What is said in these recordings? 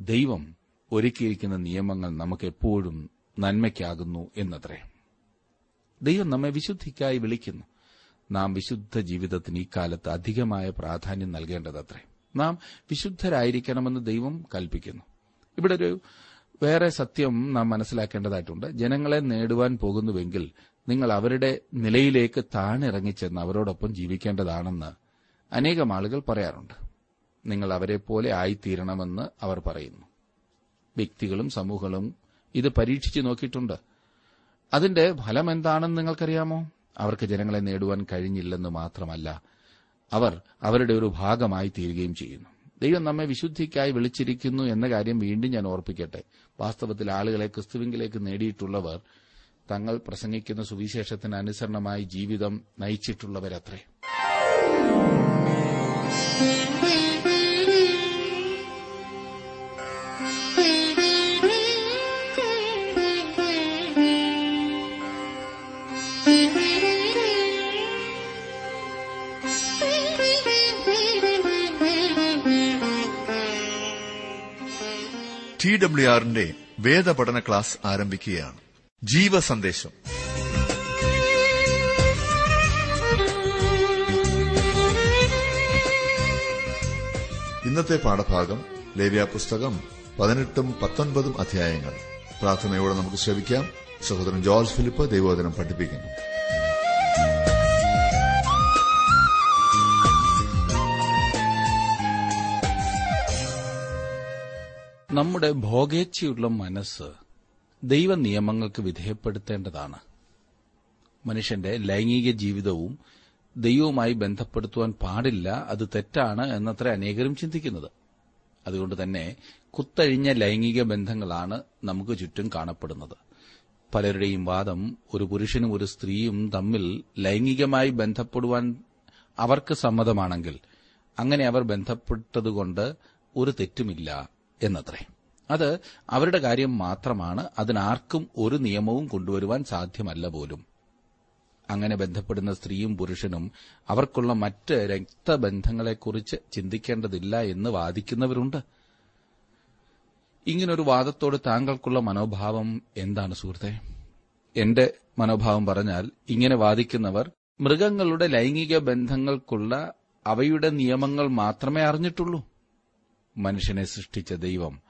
ദൈവം ഒരുക്കിയിരിക്കുന്ന നിയമങ്ങൾ നമുക്ക് എപ്പോഴും നന്മയ്ക്കാകുന്നു എന്നത്രേ. ദൈവം നമ്മെ വിശുദ്ധിക്കായി വിളിക്കുന്നു. നാം വിശുദ്ധ ജീവിതത്തിന് ഈ കാലത്ത് അധികമായ പ്രാധാന്യം നൽകേണ്ടതത്രേ. നാം വിശുദ്ധരായിരിക്കണമെന്ന് ദൈവം കൽപ്പിക്കുന്നു. ഇവിടെ ഒരു വേറെ സത്യം നാം മനസ്സിലാക്കേണ്ടതായിട്ടുണ്ട്. ജനങ്ങളെ നേടുവാൻ പോകുന്നുവെങ്കിൽ നിങ്ങൾ അവരുടെ നിലയിലേക്ക് താണിറങ്ങിച്ചെന്ന് അവരോടൊപ്പം ജീവിക്കേണ്ടതാണെന്ന് അനേകം ആളുകൾ പറയാറുണ്ട്. നിങ്ങൾ അവരെ പോലെ ആയിത്തീരണമെന്ന് അവർ പറയുന്നു. വ്യക്തികളും സമൂഹങ്ങളും ഇത് പരീക്ഷിച്ചു നോക്കിയിട്ടുണ്ട്. അതിന്റെ ഫലം എന്താണെന്ന് നിങ്ങൾക്കറിയാമോ? അവർക്ക് ജനങ്ങളെ നേടുവാൻ കഴിഞ്ഞില്ലെന്ന് മാത്രമല്ല അവർ അവരുടെ ഒരു ഭാഗമായി തീരുകയും ചെയ്യുന്നു. ദൈവം നമ്മെ വിശുദ്ധിക്കായി വിളിച്ചിരിക്കുന്നു എന്ന കാര്യം വീണ്ടും ഞാൻ ഓർപ്പിക്കട്ടെ. വാസ്തവത്തിൽ ആളുകളെ ക്രിസ്തുവിങ്കിലേക്ക് നേടിയിട്ടുള്ളവർ തങ്ങൾ പ്രസംഗിക്കുന്ന സുവിശേഷത്തിന് അനുസരണമായി ജീവിതം നയിച്ചിട്ടുള്ളവരത്രേ. ടി ഡബ്ല്യു ആറിന്റെ വേദപഠന ക്ലാസ് ആരംഭിക്കുകയാണ്. ജീവ സന്ദേശം ഇന്നത്തെ പാഠഭാഗം ലേവ്യ പുസ്തകം പതിനെട്ടും പത്തൊൻപതും അധ്യായങ്ങൾ. പ്രാർത്ഥനയോടെ നമുക്ക് ശ്രമിക്കാം സഹോദരൻ ജോർജ് ഫിലിപ്പ് ദൈവോദനം പഠിപ്പിക്കുന്നു. നമ്മുടെ ഭോഗേച്ഛയുള്ള മനസ്സ് ദൈവ നിയമങ്ങൾക്ക് വിധേയപ്പെടുത്തേണ്ടതാണ്. മനുഷ്യന്റെ ലൈംഗിക ജീവിതവും ദൈവവുമായി ബന്ധപ്പെടുത്തുവാൻ പാടില്ല അത് തെറ്റാണ് എന്നത്ര അനേകരും ചിന്തിക്കുന്നത്. അതുകൊണ്ട് തന്നെ കുത്തഴിഞ്ഞ ലൈംഗിക ബന്ധങ്ങളാണ് നമുക്ക് ചുറ്റും കാണപ്പെടുന്നത്. പലരുടെയും വാദം ഒരു പുരുഷനും ഒരു സ്ത്രീയും തമ്മിൽ ലൈംഗികമായി ബന്ധപ്പെടുവാൻ അവർക്ക് സമ്മതമാണെങ്കിൽ അങ്ങനെ അവർ ബന്ധപ്പെട്ടതുകൊണ്ട് ഒരു തെറ്റുമില്ല. എന്നത്രേ. അത് അവരുടെ കാര്യം മാത്രമാണ് അതിനാർക്കും ഒരു നിയമവും കൊണ്ടുവരുവാൻ സാധ്യമല്ല പോലും. അങ്ങനെ ബന്ധപ്പെടുന്ന സ്ത്രീയും പുരുഷനും അവർക്കുള്ള മറ്റ് രക്തബന്ധങ്ങളെക്കുറിച്ച് ചിന്തിക്കേണ്ടതില്ല എന്ന് വാദിക്കുന്നവരുണ്ട്. ഇങ്ങനൊരു വാദത്തോട് താങ്കൾക്കുള്ള മനോഭാവം എന്താണ് സുഹൃത്തെ? എന്റെ മനോഭാവം പറഞ്ഞാൽ ഇങ്ങനെ വാദിക്കുന്നവർ മൃഗങ്ങളുടെ ലൈംഗിക ബന്ധങ്ങൾക്കുള്ള അവയുടെ നിയമങ്ങൾ മാത്രമേ അറിഞ്ഞിട്ടുള്ളൂ. മനുഷ്യനെ സൃഷ്ടിച്ച ദൈവം.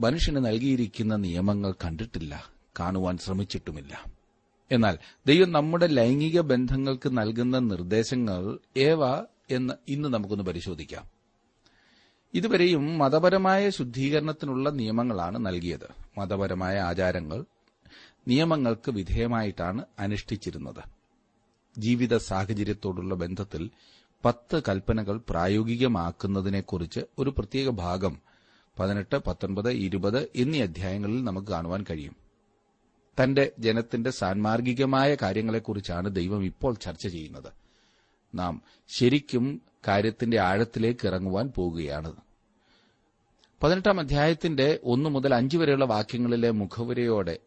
മനുഷ്യന് നൽകിയിരിക്കുന്ന നിയമങ്ങൾ കണ്ടിട്ടില്ല കാണുവാൻ ശ്രമിച്ചിട്ടുമില്ല. എന്നാൽ ദൈവം നമ്മുടെ ലൈംഗിക ബന്ധങ്ങൾക്ക് നൽകുന്ന നിർദ്ദേശങ്ങൾ ഏവ എന്ന് ഇന്ന് നമുക്കൊന്ന് പരിശോധിക്കാം. ഇതുവരെയും മതപരമായ ശുദ്ധീകരണത്തിനുള്ള നിയമങ്ങളാണ് നൽകിയത്. മതപരമായ ആചാരങ്ങൾ നിയമങ്ങൾക്ക് വിധേയമായിട്ടാണ് അനുഷ്ഠിച്ചിരുന്നത്. ജീവിത സാഹചര്യത്തോടുള്ള ബന്ധത്തിൽ പത്ത് കൽപ്പനകൾ പ്രായോഗികമാക്കുന്നതിനെക്കുറിച്ച് ഒരു പ്രത്യേക ഭാഗം പതിനെട്ട് പത്തൊൻപത് ഇരുപത് എന്നീ അധ്യായങ്ങളിൽ നമുക്ക് കാണുവാൻ കഴിയും. തന്റെ ജനത്തിന്റെ സാൻമാർഗികമായ കാര്യങ്ങളെക്കുറിച്ചാണ് ദൈവം ഇപ്പോൾ ചർച്ച ചെയ്യുന്നത്. നാം ശരിക്കും കാര്യത്തിന്റെ ആഴത്തിലേക്ക് ഇറങ്ങുവാൻ പോകുകയാണ്. പതിനെട്ടാം അധ്യായത്തിന്റെ ഒന്നു മുതൽ അഞ്ച് വരെയുള്ള വാക്യങ്ങളിലെ മുഖവുരയോടെ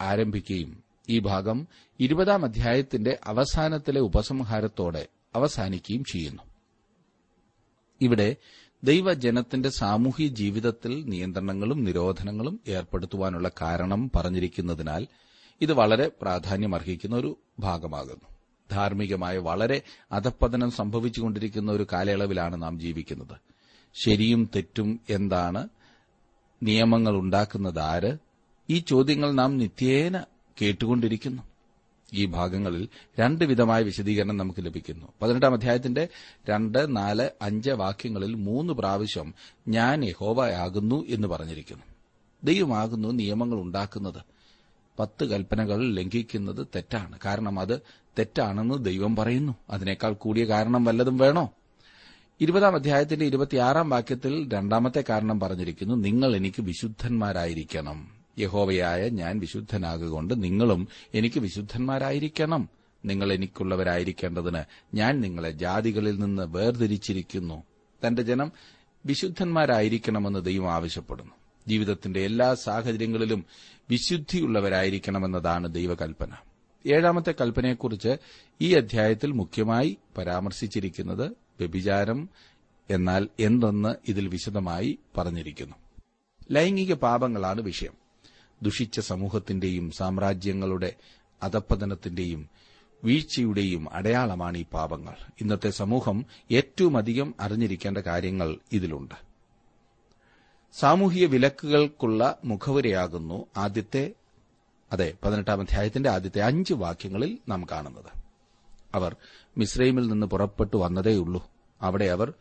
ആരംഭിക്കുകയും ഈ ഭാഗം ഇരുപതാം അധ്യായത്തിന്റെ അവസാനത്തിലെ ഉപസംഹാരത്തോടെ അവസാനിക്കുകയും ചെയ്യുന്നു. ഇവിടെ ദൈവജനത്തിന്റെ സാമൂഹ്യ ജീവിതത്തിൽ നിയന്ത്രണങ്ങളും നിരോധനങ്ങളും ഏർപ്പെടുത്തുവാനുള്ള കാരണം പറഞ്ഞിരിക്കുന്നതിനാൽ ഇത് വളരെ പ്രാധാന്യമർഹിക്കുന്ന ഒരു ഭാഗമാകുന്നു. ധാർമ്മികമായ വളരെ അധപ്പതനം സംഭവിച്ചുകൊണ്ടിരിക്കുന്ന ഒരു കാലയളവിലാണ് നാം ജീവിക്കുന്നത്. ശരിയും തെറ്റും എന്താണ്? നിയമങ്ങൾ ഉണ്ടാക്കുന്നത് ആര്? ഈ ചോദ്യങ്ങൾ നാം നിത്യേന കേട്ടുകൊണ്ടിരിക്കുന്നു. ഈ ഭാഗങ്ങളിൽ രണ്ട് വിധമായ വിശദീകരണം നമുക്ക് ലഭിക്കുന്നു. പതിനെട്ടാം അധ്യായത്തിന്റെ രണ്ട് നാല് അഞ്ച് വാക്യങ്ങളിൽ മൂന്ന് പ്രാവശ്യം ഞാൻ യഹോവയാകുന്നു എന്ന് പറഞ്ഞിരിക്കുന്നു. ദൈവമാകുന്നു നിയമങ്ങൾ ഉണ്ടാക്കുന്നത്. പത്ത് കൽപ്പനകൾ ലംഘിക്കുന്നത് തെറ്റാണ്. കാരണം അത് തെറ്റാണെന്ന് ദൈവം പറയുന്നു. അതിനേക്കാൾ കൂടിയ കാരണം വല്ലതും വേണോ? ഇരുപതാം അധ്യായത്തിന്റെ ഇരുപത്തിയാറാം വാക്യത്തിൽ രണ്ടാമത്തെ കാരണം പറഞ്ഞിരിക്കുന്നു നിങ്ങൾ എനിക്ക് വിശുദ്ധന്മാരായിരിക്കണം. യഹോവയായ ഞാൻ വിശുദ്ധനാകൊണ്ട് നിങ്ങളും എനിക്ക് വിശുദ്ധന്മാരായിരിക്കണം. നിങ്ങൾ എനിക്കുള്ളവരായിരിക്കേണ്ടതിന് ഞാൻ നിങ്ങളെ ജാതികളിൽ നിന്ന് വേർതിരിച്ചിരിക്കുന്നു. തന്റെ ജനം വിശുദ്ധന്മാരായിരിക്കണമെന്ന് ദൈവം ആവശ്യപ്പെടുന്നു. ജീവിതത്തിന്റെ എല്ലാ സാഹചര്യങ്ങളിലും വിശുദ്ധിയുള്ളവരായിരിക്കണമെന്നതാണ് ദൈവകൽപ്പന. ഏഴാമത്തെ കൽപ്പനയെക്കുറിച്ച് ഈ അധ്യായത്തിൽ മുഖ്യമായി പരാമർശിച്ചിരിക്കുന്നത് വ്യഭിചാരം എന്നാൽ എന്തെന്ന് ഇതിൽ വിശദമായി പറഞ്ഞിരിക്കുന്നു. ലൈംഗിക പാപങ്ങളാണ് വിഷയം. ദുഷിച്ച സമൂഹത്തിന്റെയും സാമ്രാജ്യങ്ങളുടെ അധപ്പതനത്തിന്റെയും വീഴ്ചയുടെയും അടയാളമാണ് ഈ പാപങ്ങൾ. ഇന്നത്തെ സമൂഹം ഏറ്റവും അധികം അറിഞ്ഞിരിക്കേണ്ട കാര്യങ്ങൾ ഇതിലുണ്ട്. സാമൂഹിക വിലക്കുകൾക്കുള്ള മുഖവരയാകുന്നു ആദ്യത്തെ അതെ പതിനെട്ടാം അധ്യായത്തിന്റെ ആദ്യത്തെ അഞ്ച് വാക്യങ്ങളിൽ നാം കാണുന്നത്. അവർ മിസ്രൈമിൽ നിന്ന് പുറപ്പെട്ടു വന്നതേയുള്ളൂ അവിടെ അവർ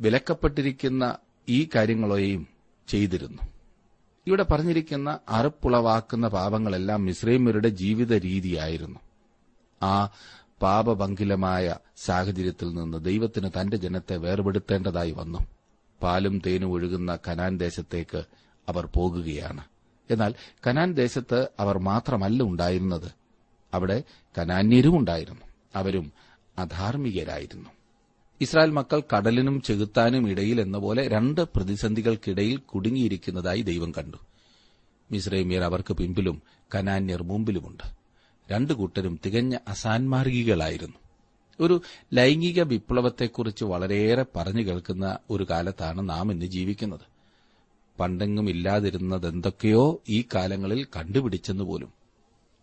വിലക്കപ്പെട്ടിരിക്കുന്ന ഈ കാര്യങ്ങളെയും ചെയ്തിരുന്നു. ഇവിടെ പറഞ്ഞിരിക്കുന്ന അറുപ്പുളവാക്കുന്ന പാപങ്ങളെല്ലാം മിസ്രൈമരുടെ ജീവിത രീതിയായിരുന്നു ആ പാപഭംഗിലമായ സാഹചര്യത്തിൽ നിന്ന് ദൈവത്തിന് തന്റെ ജനത്തെ വേർപെടുത്തേണ്ടതായി വന്നു. പാലും തേനും ഒഴുകുന്ന കനാൻ ദേശത്തേക്ക് അവർ പോകുകയാണ്. എന്നാൽ കനാൻ ദേശത്ത് അവർ മാത്രമല്ല ഉണ്ടായിരുന്നത്. അവിടെ കനാന്യരും ഉണ്ടായിരുന്നു അവരും അധാർമികരായിരുന്നു ഇസ്രായേൽ മക്കൾ കടലിനും ചെകുത്താനും ഇടയിൽ എന്ന പോലെ രണ്ട് പ്രതിസന്ധികൾക്കിടയിൽ കുടുങ്ങിയിരിക്കുന്നതായി ദൈവം കണ്ടു. മിസ്രൈമിയർ അവർക്ക് പിമ്പിലും കനാന്യർ മുമ്പിലുമുണ്ട്. രണ്ടു കൂട്ടരും തികഞ്ഞ അസാൻമാർഗികളായിരുന്നു. ഒരു ലൈംഗിക വിപ്ലവത്തെക്കുറിച്ച് വളരെയേറെ പറഞ്ഞു കേൾക്കുന്ന ഒരു കാലത്താണ് നാം ഇന്ന് ജീവിക്കുന്നത്. പണ്ടെങ്ങും ഇല്ലാതിരുന്നതെന്തൊക്കെയോ ഈ കാലങ്ങളിൽ കണ്ടുപിടിച്ചെന്ന് പോലും.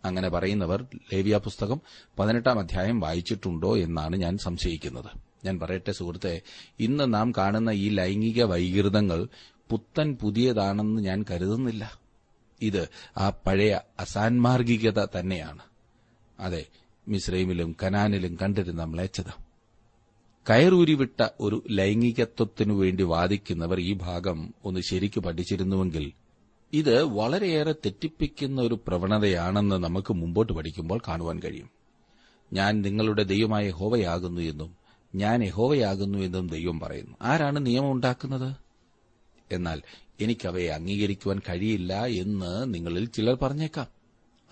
അങ്ങനെ പറയുന്നവർ ലേവിയ പുസ്തകം പതിനെട്ടാം അധ്യായം വായിച്ചിട്ടുണ്ടോ എന്നാണ് ഞാൻ സംശയിക്കുന്നത്. ഞാൻ പറയട്ടെ സുഹൃത്തെ ഇന്ന് നാം കാണുന്ന ഈ ലൈംഗിക വൈകൃതങ്ങൾ പുത്തൻ പുതിയതാണെന്ന് ഞാൻ കരുതുന്നില്ല. ഇത് ആ പഴയ അസാൻമാർഗികത തന്നെയാണ്. അതെ മിശ്രൈമിലും കനാനിലും കണ്ടിരുന്ന മ്ലേച്ഛത. കയറൂരിവിട്ട ഒരു ലൈംഗികത്വത്തിനു വേണ്ടി വാദിക്കുന്നവർ ഈ ഭാഗം ഒന്ന് ശരിക്കു പഠിച്ചിരുന്നുവെങ്കിൽ ഇത് വളരെയേറെ തെറ്റിപ്പിക്കുന്ന ഒരു പ്രവണതയാണെന്ന് നമുക്ക് മുമ്പോട്ട് പഠിക്കുമ്പോൾ കാണുവാൻ കഴിയും. ഞാൻ നിങ്ങളുടെ ദൈവമായ ഹോവയാകുന്നു എന്നും ഞാൻ യഹോവയാകുന്നു എന്നും ദൈവം പറയുന്നു. ആരാണ് നിയമം ഉണ്ടാക്കുന്നത്? എന്നാൽ എനിക്കവയെ അംഗീകരിക്കുവാൻ കഴിയില്ല എന്ന് നിങ്ങളിൽ ചിലർ പറഞ്ഞേക്കാം.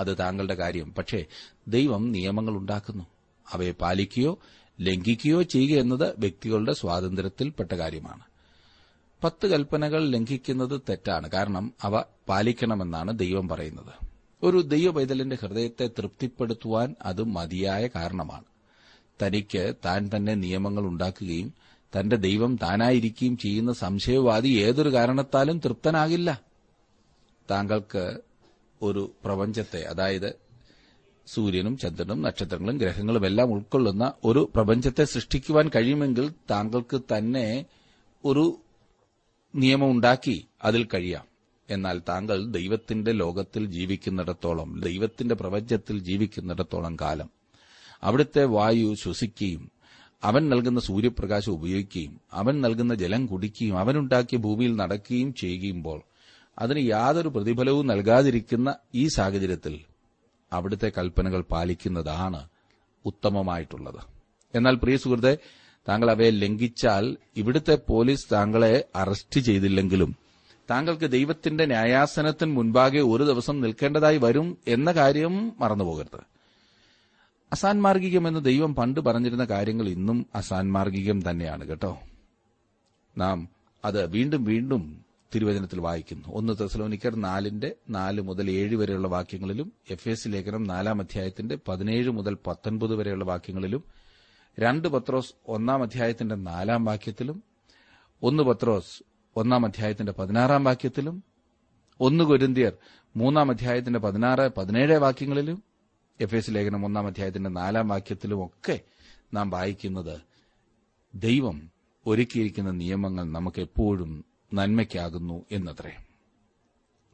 അത് താങ്കളുടെ കാര്യം. പക്ഷേ ദൈവം നിയമങ്ങൾ ഉണ്ടാക്കുന്നു. അവയെ പാലിക്കുകയോ ലംഘിക്കുകയോ ചെയ്യുക എന്നത് വ്യക്തികളുടെ സ്വാതന്ത്ര്യത്തിൽപ്പെട്ട കാര്യമാണ്. പത്ത് കൽപ്പനകൾ ലംഘിക്കുന്നത് തെറ്റാണ്. കാരണം അവ പാലിക്കണമെന്നാണ് ദൈവം പറയുന്നത്. ഒരു ദൈവപൈതലിന്റെ ഹൃദയത്തെ തൃപ്തിപ്പെടുത്തുവാൻ അത് മതിയായ കാരണമാണ്. തനിക്ക് താൻ തന്നെ നിയമങ്ങൾ ഉണ്ടാക്കുകയും തന്റെ ദൈവം താനായിരിക്കുകയും ചെയ്യുന്ന സംശയവാദി ഏതൊരു കാരണത്താലും തൃപ്തനാകില്ല. താങ്കൾക്ക് ഒരു പ്രപഞ്ചത്തെ അതായത് സൂര്യനും ചന്ദ്രനും നക്ഷത്രങ്ങളും ഗ്രഹങ്ങളും എല്ലാം ഉൾക്കൊള്ളുന്ന ഒരു പ്രപഞ്ചത്തെ സൃഷ്ടിക്കുവാൻ കഴിയുമെങ്കിൽ താങ്കൾക്ക് തന്നെ ഒരു നിയമം ഉണ്ടാക്കി അതിൽ കഴിയാം. എന്നാൽ താങ്കൾ ദൈവത്തിന്റെ ലോകത്തിൽ ജീവിക്കുന്നിടത്തോളം ദൈവത്തിന്റെ പ്രപഞ്ചത്തിൽ ജീവിക്കുന്നിടത്തോളം കാലം അവിടുത്തെ വായു ശ്വസിക്കുകയും അവൻ നൽകുന്ന സൂര്യപ്രകാശം ഉപയോഗിക്കുകയും അവൻ നൽകുന്ന ജലം കുടിക്കുകയും അവനുണ്ടാക്കിയ ഭൂമിയിൽ നടക്കുകയും ചെയ്യുമ്പോൾ അതിന് യാതൊരു പ്രതിഫലവും നൽകാതിരിക്കുന്ന ഈ സാഹചര്യത്തിൽ അവിടുത്തെ കൽപ്പനകൾ പാലിക്കുന്നതാണ് ഉത്തമമായിട്ടുള്ളത്. എന്നാൽ പ്രിയ സുഹൃത്തെ താങ്കൾ അവയെ ലംഘിച്ചാൽ ഇവിടുത്തെ പോലീസ് താങ്കളെ അറസ്റ്റ് ചെയ്തില്ലെങ്കിലും താങ്കൾക്ക് ദൈവത്തിന്റെ ന്യായാസനത്തിന് മുൻപാകെ ഒരു ദിവസം നിൽക്കേണ്ടതായി വരും എന്ന കാര്യം മറന്നുപോകരുത്. അസാൻമാർഗികമെന്ന് ദൈവം പണ്ട് പറഞ്ഞിരുന്ന കാര്യങ്ങൾ ഇന്നും അസാൻമാർഗികം തന്നെയാണ് കേട്ടോ. നാം അത് വീണ്ടും വീണ്ടും തിരുവചനത്തിൽ വായിക്കുന്നു. ഒന്ന് തെസലോനിക്കർ നാലിന്റെ നാല് മുതൽ ഏഴ് വരെയുള്ള വാക്യങ്ങളിലും എഫ് എസ് ലേഖനം നാലാം അധ്യായത്തിന്റെ പതിനേഴ് മുതൽ പത്തൊൻപത് വരെയുള്ള വാക്യങ്ങളിലും രണ്ട് പത്രോസ് ഒന്നാം അധ്യായത്തിന്റെ നാലാം വാക്യത്തിലും ഒന്ന് പത്രോസ് ഒന്നാം അധ്യായത്തിന്റെ പതിനാറാം വാക്യത്തിലും ഒന്ന് കൊരിന്തിയർ മൂന്നാം അധ്യായത്തിന്റെ പതിനാറ് പതിനേഴ് വാക്യങ്ങളിലും എഫ് എസ് ലേഖനം ഒന്നാം അധ്യായത്തിന്റെ നാലാം വാക്യത്തിലുമൊക്കെ നാം വായിക്കുന്നത് ദൈവം ഒരുക്കിയിരിക്കുന്ന നിയമങ്ങൾ നമുക്ക് എപ്പോഴും നന്മയ്ക്കാകുന്നു എന്നത്രേ.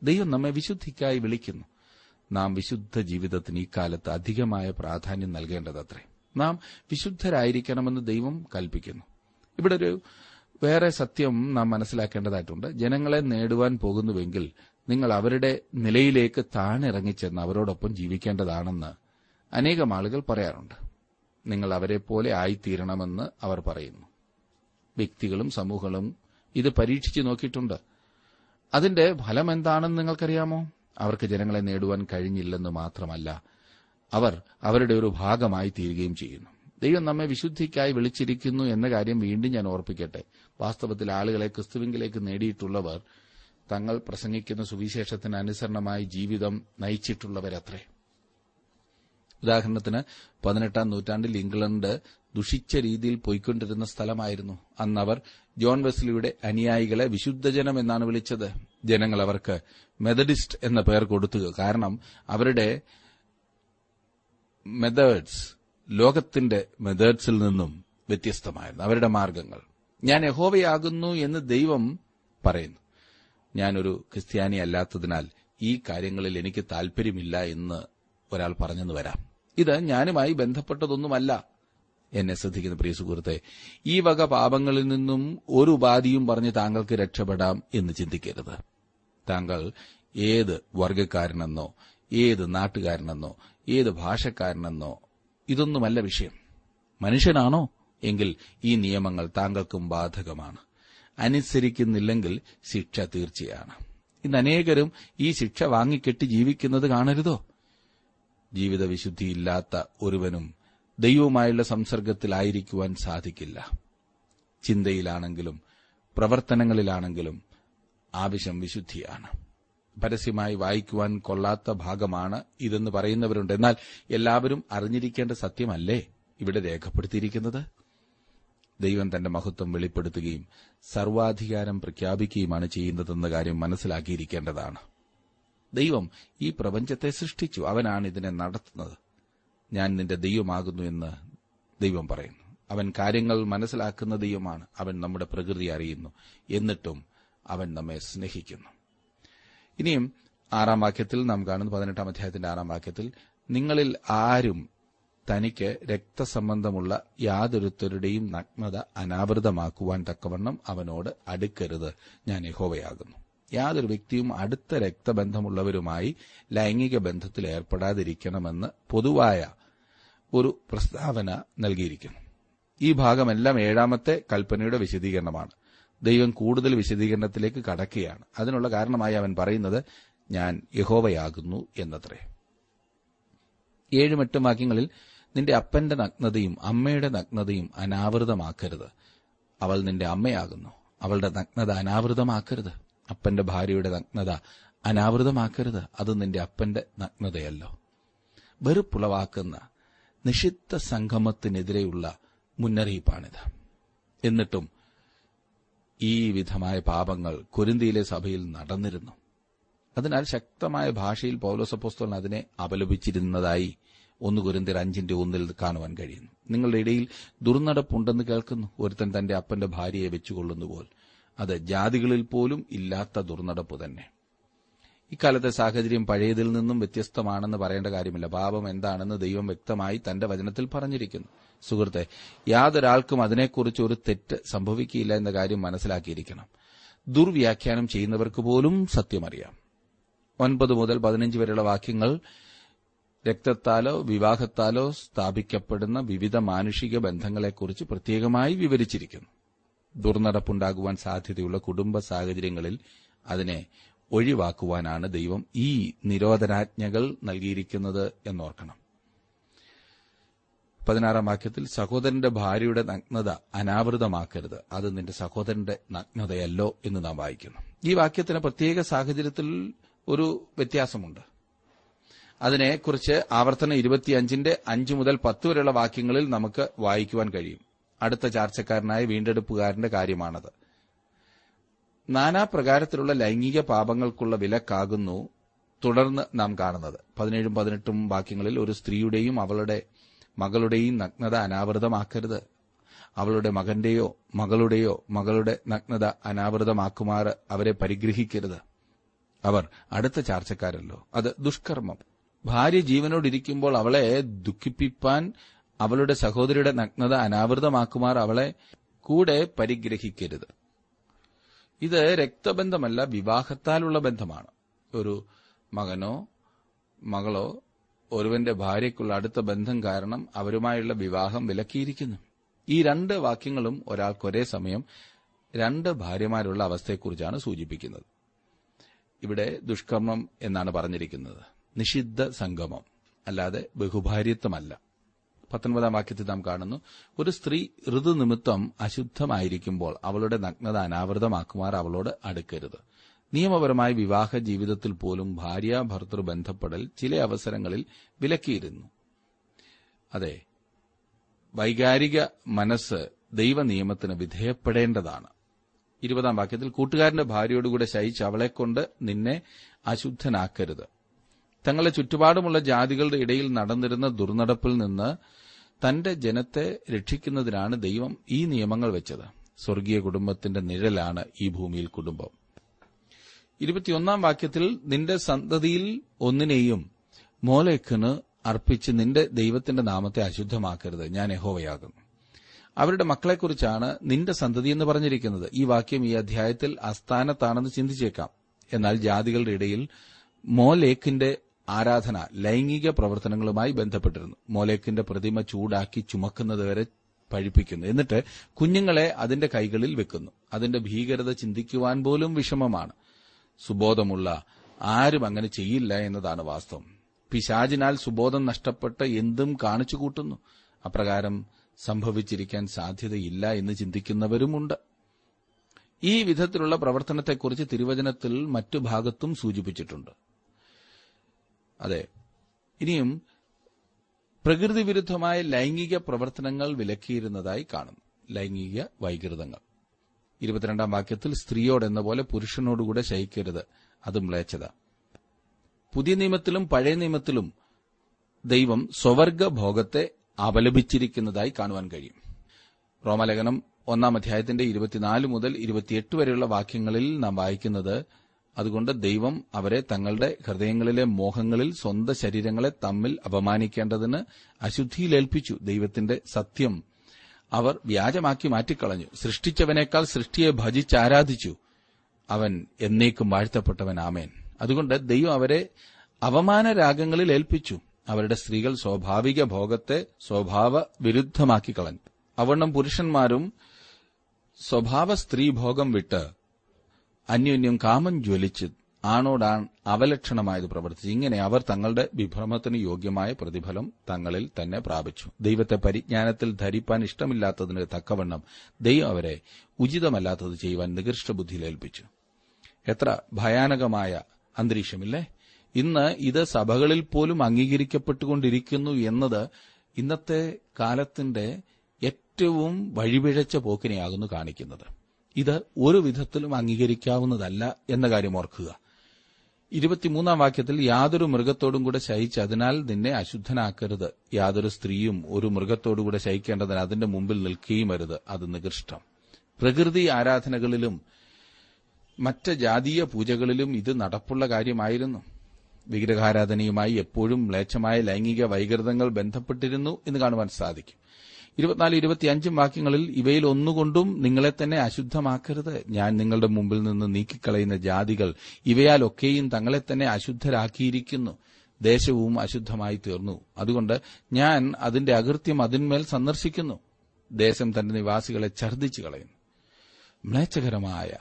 ദൈവം നമ്മെ വിശുദ്ധിക്കായി വിളിക്കുന്നു. നാം വിശുദ്ധ ജീവിതത്തിന് ഈ കാലത്ത് അധികമായ പ്രാധാന്യം നൽകേണ്ടതത്രേ. നാം വിശുദ്ധരായിരിക്കണമെന്ന് ദൈവം കൽപ്പിക്കുന്നു. ഇവിടെ ഒരു വേറെ സത്യം നാം മനസ്സിലാക്കേണ്ടതായിട്ടുണ്ട്. ജനങ്ങളെ നേടുവാൻ പോകുന്നുവെങ്കിൽ നിങ്ങൾ അവരുടെ നിലയിലേക്ക് താണിറങ്ങിച്ചെന്ന് അവരോടൊപ്പം ജീവിക്കേണ്ടതാണെന്ന് അനേകം ആളുകൾ പറയാറുണ്ട്. നിങ്ങൾ അവരെപ്പോലെ ആയിത്തീരണമെന്ന് അവർ പറയുന്നു. വ്യക്തികളും സമൂഹങ്ങളും ഇത് പരീക്ഷിച്ചു നോക്കിയിട്ടുണ്ട്. അതിന്റെ ഫലം എന്താണെന്ന് നിങ്ങൾക്കറിയാമോ? അവർക്ക് ജനങ്ങളെ നേടുവാൻ കഴിഞ്ഞില്ലെന്ന് മാത്രമല്ല അവർ അവരുടെ ഒരു ഭാഗമായി തീരുകയും ചെയ്യുന്നു. ദൈവം നമ്മെ വിശുദ്ധിക്കായി വിളിച്ചിരിക്കുന്നു എന്ന കാര്യം വീണ്ടും ഞാൻ ഓർപ്പിക്കട്ടെ. വാസ്തവത്തിൽ ആളുകളെ ക്രിസ്തുവിംഗിലേക്ക് നേടിയിട്ടുള്ളവർ തങ്ങൾ പ്രസംഗിക്കുന്ന സുവിശേഷത്തിന് അനുസരണമായി ജീവിതം നയിച്ചിട്ടുള്ളവരത്രേ. ഉദാഹരണത്തിന് പതിനെട്ടാം നൂറ്റാണ്ടിൽ ഇംഗ്ലണ്ട് ദുഷിച്ച രീതിയിൽ പോയിക്കൊണ്ടിരുന്ന സ്ഥലമായിരുന്നു. അന്ന് അവർ ജോൺ വെസ്ലിയുടെ അനുയായികളെ വിശുദ്ധജനം എന്നാണ് വിളിച്ചത്. ജനങ്ങൾ അവർക്ക് മെത്തഡിസ്റ്റ് എന്ന പേർ കൊടുത്തു. കാരണം അവരുടെ മെത്തേഡ്സ് ലോകത്തിന്റെ മെത്തേഡ്സിൽ നിന്നും വ്യത്യസ്തമായിരുന്നു. അവരുടെ മാർഗങ്ങൾ. ഞാൻ യഹോവയാകുന്നു എന്ന് ദൈവം പറയുന്നു. ഞാനൊരു ക്രിസ്ത്യാനി അല്ലാത്തതിനാൽ ഈ കാര്യങ്ങളിൽ എനിക്ക് താൽപര്യമില്ല എന്ന് ഒരാൾ പറഞ്ഞെന്ന് വരാം. ഇത് ഞാനുമായി ബന്ധപ്പെട്ടതൊന്നുമല്ല. എന്നെ ശ്രദ്ധിക്കുന്ന പ്രിയ സുഹൃത്തെ ഈ വക പാപങ്ങളിൽ നിന്നും ഒരു ഉപാധിയും പറഞ്ഞ് താങ്കൾക്ക് രക്ഷപ്പെടാം എന്ന് ചിന്തിക്കരുത്. താങ്കൾ ഏത് വർഗക്കാരനെന്നോ ഏത് നാട്ടുകാരനെന്നോ ഏത് ഭാഷക്കാരനെന്നോ ഇതൊന്നുമല്ല വിഷയം. മനുഷ്യനാണോ? എങ്കിൽ ഈ നിയമങ്ങൾ താങ്കൾക്കും ബാധകമാണ്. അനുസരിക്കുന്നില്ലെങ്കിൽ ശിക്ഷ തീർച്ചയാണ്. ഇന്ന് അനേകരും ഈ ശിക്ഷ വാങ്ങിക്കെട്ടി ജീവിക്കുന്നത് കാണരുതോ? ജീവിത വിശുദ്ധിയില്ലാത്ത ഒരുവനും ദൈവവുമായുള്ള സംസർഗത്തിലായിരിക്കുവാൻ സാധിക്കില്ല. ചിന്തയിലാണെങ്കിലും പ്രവർത്തനങ്ങളിലാണെങ്കിലും ആവശ്യം വിശുദ്ധിയാണ്. പരസ്യമായി വായിക്കുവാൻ കൊള്ളാത്ത ഭാഗമാണ് ഇതെന്ന് പറയുന്നവരുണ്ട്. എന്നാൽ എല്ലാവരും അറിഞ്ഞിരിക്കേണ്ട സത്യമല്ലേ ഇവിടെ രേഖപ്പെടുത്തിയിരിക്കുന്നത്? ദൈവം തന്റെ മഹത്വം വെളിപ്പെടുത്തുകയും സർവാധികാരം പ്രഖ്യാപിക്കുകയുമാണ് ചെയ്യുന്നതെന്ന കാര്യം മനസ്സിലാക്കിയിരിക്കേണ്ടതാണ്. ദൈവം ഈ പ്രപഞ്ചത്തെ സൃഷ്ടിച്ചു. അവനാണ് ഇതിനെ നടത്തുന്നത്. ഞാൻ നിന്റെ ദൈവമാകുന്നു എന്ന് ദൈവം പറയുന്നു. അവൻ കാര്യങ്ങൾ മനസ്സിലാക്കുന്ന ദൈവമാണ്. അവൻ നമ്മുടെ പ്രകൃതി അറിയുന്നു. എന്നിട്ടും അവൻ നമ്മെ സ്നേഹിക്കുന്നു. ഇനിയും ആറാം വാക്യത്തിൽ നാം കാണുന്നു പതിനെട്ടാം അധ്യായത്തിന്റെ ആറാം വാക്യത്തിൽ നിങ്ങളിൽ ആരും തനിക്ക് രക്തസംബന്ധമുള്ള യാതൊരുത്തരുടെയും നഗ്നത അനാവൃതമാക്കുവാൻ തക്കവണ്ണം അവനോട് അടുക്കരുത്. ഞാൻ യഹോവയാകുന്നു. യാതൊരു വ്യക്തിയും അടുത്ത രക്തബന്ധമുള്ളവരുമായി ലൈംഗിക ബന്ധത്തിൽ ഏർപ്പെടാതിരിക്കണമെന്ന് പൊതുവായ ഒരു പ്രസ്താവന നൽകിയിരിക്കുന്നു. ഈ ഭാഗമെല്ലാം ഏഴാമത്തെ കൽപ്പനയുടെ വിശദീകരണമാണ്. ദൈവം കൂടുതൽ വിശദീകരണത്തിലേക്ക് കടക്കുകയാണ്. അതിനുള്ള കാരണമായി അവൻ പറയുന്നത് ഞാൻ യഹോവയാകുന്നു എന്നത്രേ. ഏഴും വാക്യങ്ങളിൽ നിന്റെ അപ്പന്റെ നഗ്നതയും അമ്മയുടെ നഗ്നതയും അനാവൃതമാക്കരുത്. അവൾ നിന്റെ അമ്മയാകുന്നു. അവളുടെ നഗ്നത അനാവൃതമാക്കരുത്. അപ്പന്റെ ഭാര്യയുടെ നഗ്നത അനാവൃതമാക്കരുത്. അത് നിന്റെ അപ്പന്റെ നഗ്നതയല്ലോ. വെറുപ്പുളവാക്കുന്ന നിഷിദ്ധ സംഗമത്തിനെതിരെയുള്ള മുന്നറിയിപ്പാണിത്. എന്നിട്ടും ഈ വിധമായ പാപങ്ങൾ കൊരിന്തിയിലെ സഭയിൽ നടന്നിരുന്നു. അതിനാൽ ശക്തമായ ഭാഷയിൽ പൗലോസപ്പോസ്തോലൻ അതിനെ അപലപിച്ചിരുന്നതായി ഒന്ന് കുരിന്തിർ അഞ്ചിന്റെ ഒന്നിൽ കാണുവാൻ കഴിയുന്നു. നിങ്ങളുടെ ഇടയിൽ ദുർനടപ്പുണ്ടെന്ന് കേൾക്കുന്നു. ഒരുത്തൻ തന്റെ അപ്പന്റെ ഭാര്യയെ വെച്ചുകൊള്ളുന്നുപോൽ അത് ജാതികളിൽ പോലും ഇല്ലാത്ത ദുർനടപ്പ് തന്നെ. ഇക്കാലത്തെ സാഹചര്യം പഴയതിൽ നിന്നും വ്യത്യസ്തമാണെന്ന് പറയേണ്ട കാര്യമില്ല. പാപം എന്താണെന്ന് ദൈവം വ്യക്തമായി തന്റെ വചനത്തിൽ പറഞ്ഞിരിക്കുന്നു. സുഹൃത്തെ യാതൊരാൾക്കും അതിനെക്കുറിച്ച് ഒരു തെറ്റ് സംഭവിക്കില്ല എന്ന കാര്യം മനസ്സിലാക്കിയിരിക്കണം. ദുർവ്യാഖ്യാനം ചെയ്യുന്നവർക്ക് പോലും സത്യമറിയാം. ഒൻപത് മുതൽ പതിനഞ്ച് വരെയുള്ള വാക്യങ്ങൾ രക്തത്താലോ വിവാഹത്താലോ സ്ഥാപിക്കപ്പെടുന്ന വിവിധ മാനുഷിക ബന്ധങ്ങളെക്കുറിച്ച് പ്രത്യേകമായി വിവരിച്ചിരിക്കുന്നു. ദുർനടപ്പുണ്ടാകുവാൻ സാധ്യതയുള്ള കുടുംബ സാഹചര്യങ്ങളിൽ അതിനെ ഒഴിവാക്കുവാനാണ് ദൈവം ഈ നിരോധനാജ്ഞകൾ നൽകിയിരിക്കുന്നത് എന്നോർക്കണം. പതിനാറാം വാക്യത്തിൽ സഹോദരന്റെ ഭാര്യയുടെ നഗ്നത അനാവൃതമാക്കരുത്. അത് നിന്റെ സഹോദരന്റെ നഗ്നതയല്ലോ എന്ന് നാം വായിക്കുന്നു. ഈ വാക്യത്തിന് പ്രത്യേക സാഹചര്യത്തിൽ ഒരു വ്യത്യാസമുണ്ട്. അതിനെക്കുറിച്ച് ആവർത്തനം ഇരുപത്തിയഞ്ചിന്റെ അഞ്ച് മുതൽ പത്ത് വരെയുള്ള വാക്യങ്ങളിൽ നമുക്ക് വായിക്കുവാൻ കഴിയും. അടുത്ത ചാർച്ചക്കാരനായ വീണ്ടെടുപ്പുകാരന്റെ കാര്യമാണത്. നാനാപ്രകാരത്തിലുള്ള ലൈംഗിക പാപങ്ങൾക്കുള്ള വിലക്കാകുന്നു തുടർന്ന് നാം കാണുന്നത്. പതിനേഴും പതിനെട്ടും വാക്യങ്ങളിൽ ഒരു സ്ത്രീയുടെയും അവളുടെ മകളുടെയും നഗ്നത അനാവൃതമാക്കരുത്. അവളുടെ മകന്റെയോ മകളുടെയോ മകളുടെ നഗ്നത അനാവൃതമാക്കുമാർ അവരെ പരിഗ്രഹിക്കരുത്. അവർ അടുത്ത ചാർച്ചക്കാരല്ലോ. അത് ദുഷ്കർമ്മം. ഭാര്യ ജീവനോടിരിക്കുമ്പോൾ അവളെ ദുഃഖിപ്പിപ്പാൻ അവളുടെ സഹോദരിയുടെ നഗ്നത അനാവൃതമാക്കുമാർ അവളെ കൂടെ പരിഗ്രഹിക്കരുത്. ഇത് രക്തബന്ധമല്ല വിവാഹത്താലുള്ള ബന്ധമാണ്. ഒരു മകനോ മകളോ ഒരുവന്റെ ഭാര്യയ്ക്കുള്ള അടുത്ത ബന്ധം കാരണം അവരുമായുള്ള വിവാഹം വിലക്കിയിരിക്കുന്നു. ഈ രണ്ട് വാക്യങ്ങളും ഒരാൾക്ക് ഒരേ സമയം രണ്ട് ഭാര്യമാരുള്ള അവസ്ഥയെക്കുറിച്ചാണ് സൂചിപ്പിക്കുന്നത്. ഇവിടെ ദുഷ്കർമ്മം എന്നാണ് പറഞ്ഞിരിക്കുന്നത്. നിഷിദ്ധ സംഗമം. അല്ലാതെ ബഹുഭാര്യത്വമല്ല. പത്തൊൻപതാം വാക്യത്തിൽ നാം കാണുന്നു ഒരു സ്ത്രീ ഋതുനിമിത്തം അശുദ്ധമായിരിക്കുമ്പോൾ അവളുടെ നഗ്നത അനാവൃതമാക്കുമാർ അവളോട് അടുക്കരുത്. നിയമപരമായ വിവാഹ ജീവിതത്തിൽ പോലും ഭാര്യ ഭർത്തൃ ബന്ധപ്പെടൽ ചില അവസരങ്ങളിൽ വിലക്കിയിരുന്നു. അതെ വൈകാരിക മനസ്സ് ദൈവനിയമത്തിന് വിധേയപ്പെടേണ്ടതാണ്. ഇരുപതാം വാക്യത്തിൽ കൂട്ടുകാരന്റെ ഭാര്യയോടുകൂടെ ശയിച്ച് അവളെക്കൊണ്ട് നിന്നെ അശുദ്ധനാക്കരുത്. തങ്ങളുടെ ചുറ്റുപാടുമുള്ള ജാതികളുടെ ഇടയിൽ നടന്നിരുന്ന ദുർനടപ്പിൽ നിന്ന് തന്റെ ജനത്തെ രക്ഷിക്കുന്നതിനാണ് ദൈവം ഈ നിയമങ്ങൾ വെച്ചത്. സ്വർഗീയ കുടുംബത്തിന്റെ നിഴലാണ് ഈ ഭൂമിയിൽ കുടുംബം. ഇരുപത്തിയൊന്നാം വാക്യത്തിൽ നിന്റെ സന്തതിയിൽ ഒന്നിനെയും മോലേഖന് അർപ്പിച്ച് നിന്റെ ദൈവത്തിന്റെ നാമത്തെ അശുദ്ധമാക്കരുത്. ഞാൻ യഹോവയാകുന്നു അവരുടെ മക്കളെക്കുറിച്ചാണ് നിന്റെ സന്തതി എന്ന് പറഞ്ഞിരിക്കുന്നത്. ഈ വാക്യം ഈ അധ്യായത്തിൽ അസ്ഥാനത്താണെന്ന് ചിന്തിച്ചേക്കാം. എന്നാൽ ജാതികളുടെ ഇടയിൽ മോലേഖിന്റെ ആരാധന ലൈംഗിക പ്രവർത്തനങ്ങളുമായി ബന്ധപ്പെട്ടിരുന്നു. മോലേക്കിന്റെ പ്രതിമ ചൂടാക്കി ചുമക്കുന്നത് വരെ പഴിപ്പിക്കുന്നു. എന്നിട്ട് കുഞ്ഞുങ്ങളെ അതിന്റെ കൈകളിൽ വെക്കുന്നു. അതിന്റെ ഭീകരത ചിന്തിക്കുവാൻ പോലും വിഷമമാണ്. സുബോധമുള്ള ആരും അങ്ങനെ ചെയ്യില്ല എന്നതാണ് വാസ്തവം. പിശാചിനാൽ സുബോധം നഷ്ടപ്പെട്ട് എന്തും കാണിച്ചു കൂട്ടുന്നു. അപ്രകാരം സംഭവിച്ചിരിക്കാൻ സാധ്യതയില്ല എന്ന് ചിന്തിക്കുന്നവരുമുണ്ട്. ഈ വിധത്തിലുള്ള പ്രവർത്തനത്തെക്കുറിച്ച് തിരുവചനത്തിൽ മറ്റു ഭാഗത്തും സൂചിപ്പിച്ചിട്ടുണ്ട്. അതെ. ഇനിയും പ്രകൃതി വിരുദ്ധമായ ലൈംഗിക പ്രവർത്തനങ്ങൾ വിലക്കിയിരുന്നതായി കാണുന്നു ലൈംഗിക വൈകൃതങ്ങൾ. ഇരുപത്തിരണ്ടാം വാക്യത്തിൽ സ്ത്രീയോട് സ്ത്രീയോടെന്ന പോലെ പുരുഷനോടുകൂടെ ശയിക്കരുത്. അതും മ്ലേച്ഛത. പുതിയ നിയമത്തിലും പഴയ നിയമത്തിലും ദൈവം സ്വവർഗ ഭോഗത്തെ അപലപിച്ചിരിക്കുന്നതായി കാണുവാൻ കഴിയും. റോമലേഖനം ഒന്നാം അധ്യായത്തിന്റെ ഇരുപത്തിനാല് മുതൽ ഇരുപത്തിയെട്ട് വരെയുള്ള വാക്യങ്ങളിൽ നാം വായിക്കുന്നത് അതുകൊണ്ട് ദൈവം അവരെ തങ്ങളുടെ ഹൃദയങ്ങളിലെ മോഹങ്ങളിൽ സ്വന്തം ശരീരങ്ങളെ തമ്മിൽ അപമാനിക്കേണ്ടതിന് അശുദ്ധിയിലേൽപ്പിച്ചു. ദൈവത്തിന്റെ സത്യം അവർ വ്യാജമാക്കി മാറ്റിക്കളഞ്ഞു. സൃഷ്ടിച്ചവനേക്കാൾ സൃഷ്ടിയെ ഭജിച്ചാരാധിച്ചു അവൻ എന്നേക്കും വാഴ്ത്തപ്പെട്ടവൻ. ആമേൻ. അതുകൊണ്ട് ദൈവം അവരെ അവമാന രാഗങ്ങളിൽ ഏൽപ്പിച്ചു. അവരുടെ സ്ത്രീകൾ സ്വാഭാവിക ഭോഗത്തെ സ്വഭാവ വിരുദ്ധമാക്കി കളഞ്ഞു. അവണ്ണം പുരുഷന്മാരും സ്വഭാവ സ്ത്രീഭോഗം വിട്ട് അന്യോന്യം കാമം ജ്വലിച്ച് ആണോടാൺ അവലക്ഷണമായത് പ്രവർത്തിച്ചു ഇങ്ങനെ അവർ തങ്ങളുടെ വിഭ്രമത്തിന് യോഗ്യമായ പ്രതിഫലം തങ്ങളിൽ തന്നെ പ്രാപിച്ചു. ദൈവത്തെ പരിജ്ഞാനത്തിൽ ധരിപ്പാൻ ഇഷ്ടമില്ലാത്തതിന് തക്കവണ്ണം ദൈവം അവരെ ഉചിതമല്ലാത്തത് ചെയ്യുവാൻ നികൃഷ്ട ബുദ്ധിയിലേൽപ്പിച്ചു എത്ര ഭയാനകമായ അന്തരീക്ഷമില്ലേ? ഇന്ന് ഇത് സഭകളിൽ പോലും അംഗീകരിക്കപ്പെട്ടുകൊണ്ടിരിക്കുന്നു എന്നത് ഇന്നത്തെ കാലത്തിന്റെ ഏറ്റവും വഴിപിഴച്ച പോക്കിനെയാകുന്നു കാണിക്കുന്നത്. ഇത് ഒരു വിധത്തിലും അംഗീകരിക്കാവുന്നതല്ല എന്ന കാര്യം ഓർക്കുക. ഇരുപത്തിമൂന്നാം വാക്യത്തിൽ യാതൊരു മൃഗത്തോടും കൂടെ ശയിച്ച് അതിനാൽ നിന്നെ അശുദ്ധനാക്കരുത്. യാതൊരു സ്ത്രീയും ഒരു മൃഗത്തോടുകൂടെ ശയിക്കേണ്ടതിന് അതിന്റെ മുമ്പിൽ നിൽക്കുകയും അരുത്. അത് നികൃഷ്ടം. പ്രകൃതി ആരാധനകളിലും മറ്റ് ജാതീയ പൂജകളിലും ഇത് നടപ്പുള്ള കാര്യമായിരുന്നു. വിഗ്രഹാരാധനയുമായി എപ്പോഴും മ്ലേച്ഛമായ ലൈംഗിക വൈകൃതങ്ങൾ ബന്ധപ്പെട്ടിരുന്നു എന്ന് കാണുവാൻ സാധിക്കും. ഇരുപത്തിനാല് ഇരുപത്തിയഞ്ചും വാക്യങ്ങളിൽ ഇവയിൽ ഒന്നുകൊണ്ടും നിങ്ങളെ തന്നെ അശുദ്ധമാക്കരുത്. ഞാൻ നിങ്ങളുടെ മുമ്പിൽ നിന്ന് നീക്കിക്കളയുന്ന ജാതികൾ ഇവയാലൊക്കെയും തങ്ങളെ തന്നെ അശുദ്ധരാക്കിയിരിക്കുന്നു. ദേശവും അശുദ്ധമായി തീർന്നു. അതുകൊണ്ട് ഞാൻ അതിന്റെ അകൃത്യം അതിന്മേൽ സന്ദർശിക്കുന്നു. ദേശം തന്റെ നിവാസികളെ ഛർദ്ദിച്ചു കളയുന്നു. മ്ലേച്ഛകരമായ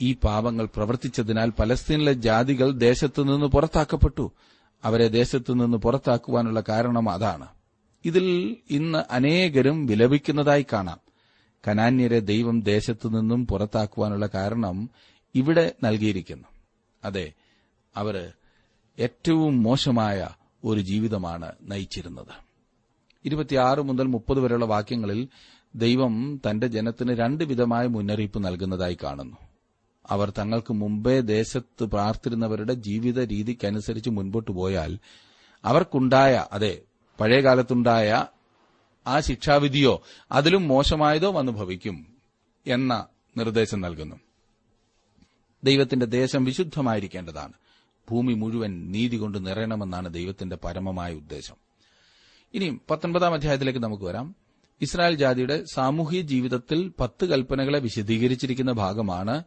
ഈ പാപങ്ങൾ പ്രവർത്തിച്ചതിനാൽ പലസ്തീനിലെ ജാതികൾ ദേശത്തുനിന്ന് പുറത്താക്കപ്പെട്ടു. അവരെ ദേശത്തുനിന്ന് പുറത്താക്കുവാനുള്ള കാരണം അതാണ്. ഇതിൽ ഇന്ന് അനേകരും വിലപിക്കുന്നതായി കാണാം. കനാന്യരെ ദൈവം ദേശത്തു നിന്നും പുറത്താക്കുവാനുള്ള കാരണം ഇവിടെ നൽകിയിരിക്കുന്നു. അതെ അവർ ഏറ്റവും മോശമായ ഒരു ജീവിതമാണ് നയിച്ചിരുന്നത്. ഇരുപത്തിയാറ് മുതൽ മുപ്പത് വരെയുള്ള വാക്യങ്ങളിൽ ദൈവം തന്റെ ജനത്തിന് രണ്ട് വിധമായ മുന്നറിയിപ്പ് നൽകുന്നതായി കാണുന്നു. അവർ തങ്ങൾക്ക് മുമ്പേ ദേശത്ത് പ്രാർത്ഥിരുന്നവരുടെ ജീവിത രീതിക്കനുസരിച്ച് മുൻപോട്ടു പോയാൽ അവർക്കുണ്ടായ അതെ പഴയകാലത്തുണ്ടായ ആ ശിക്ഷാവിധിയോ അതിലും മോശമായതോ വന്നു ഭവിക്കും എന്ന നിർദ്ദേശം നൽകുന്നു. ദൈവത്തിന്റെ ദേശം വിശുദ്ധമായിരിക്കേണ്ടതാണ്. ഭൂമി മുഴുവൻ നീതി കൊണ്ട് നിറയണമെന്നാണ് ദൈവത്തിന്റെ പരമമായ ഉദ്ദേശം. ഇനി പത്തൊൻപതാം അധ്യായത്തിലേക്ക് നമുക്ക് വരാം. ഇസ്രായേൽ ജാതിയുടെ സാമൂഹിക ജീവിതത്തിൽ പത്ത് കൽപ്പനകളെ വിശദീകരിച്ചിരിക്കുന്ന ഭാഗമാണ്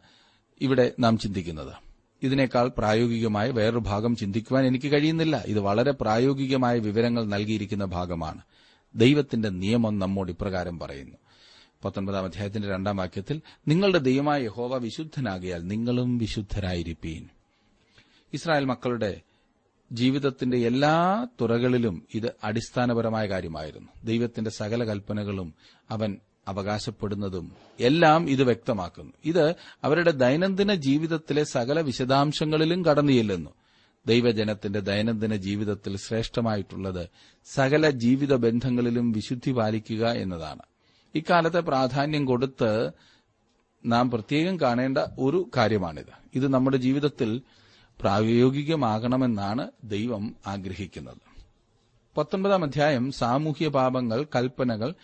ഇവിടെ നാം ചിന്തിക്കുന്നത്. ഇതിനേക്കാൾ പ്രായോഗികമായ വേറൊരു ഭാഗം ചിന്തിക്കുവാൻ എനിക്ക് കഴിയുന്നില്ല. ഇത് വളരെ പ്രായോഗികമായ വിവരങ്ങൾ നൽകിയിരിക്കുന്ന ഭാഗമാണ്. ദൈവത്തിന്റെ നിയമം നമ്മോട് ഇപ്രകാരം പറയുന്നു. പത്തൊൻപതാം അധ്യായത്തിന്റെ രണ്ടാം വാക്യത്തിൽ നിങ്ങളുടെ ദൈവമായ യഹോവ വിശുദ്ധനാകിയാൽ നിങ്ങളും വിശുദ്ധരായിരിക്കും ഇസ്രായേൽ മക്കളുടെ ജീവിതത്തിന്റെ എല്ലാ തുറകളിലും ഇത് അടിസ്ഥാനപരമായ കാര്യമായിരുന്നു. ദൈവത്തിന്റെ സകല കൽപ്പനകളും അവൻ അവകാശപ്പെടുന്നതും എല്ലാം ഇത് വ്യക്തമാക്കുന്നു. ഇത് അവരുടെ ദൈനംദിന ജീവിതത്തിലെ സകല വിശദാംശങ്ങളിലും കടന്നു ദൈവജനത്തിന്റെ ദൈനംദിന ജീവിതത്തിൽ ശ്രേഷ്ഠമായിട്ടുള്ളത് സകല ജീവിത ബന്ധങ്ങളിലും വിശുദ്ധി പാലിക്കുക എന്നതാണ്. ഇക്കാലത്തെ പ്രാധാന്യം കൊടുത്ത് നാം പ്രത്യേകം കാണേണ്ട ഒരു കാര്യമാണിത്. ഇത് നമ്മുടെ ജീവിതത്തിൽ പ്രായോഗികമാകണമെന്നാണ് ദൈവം ആഗ്രഹിക്കുന്നത്. പത്തൊൻപതാം അധ്യായം സാമൂഹ്യ പാപങ്ങൾ കൽപ്പനകൾ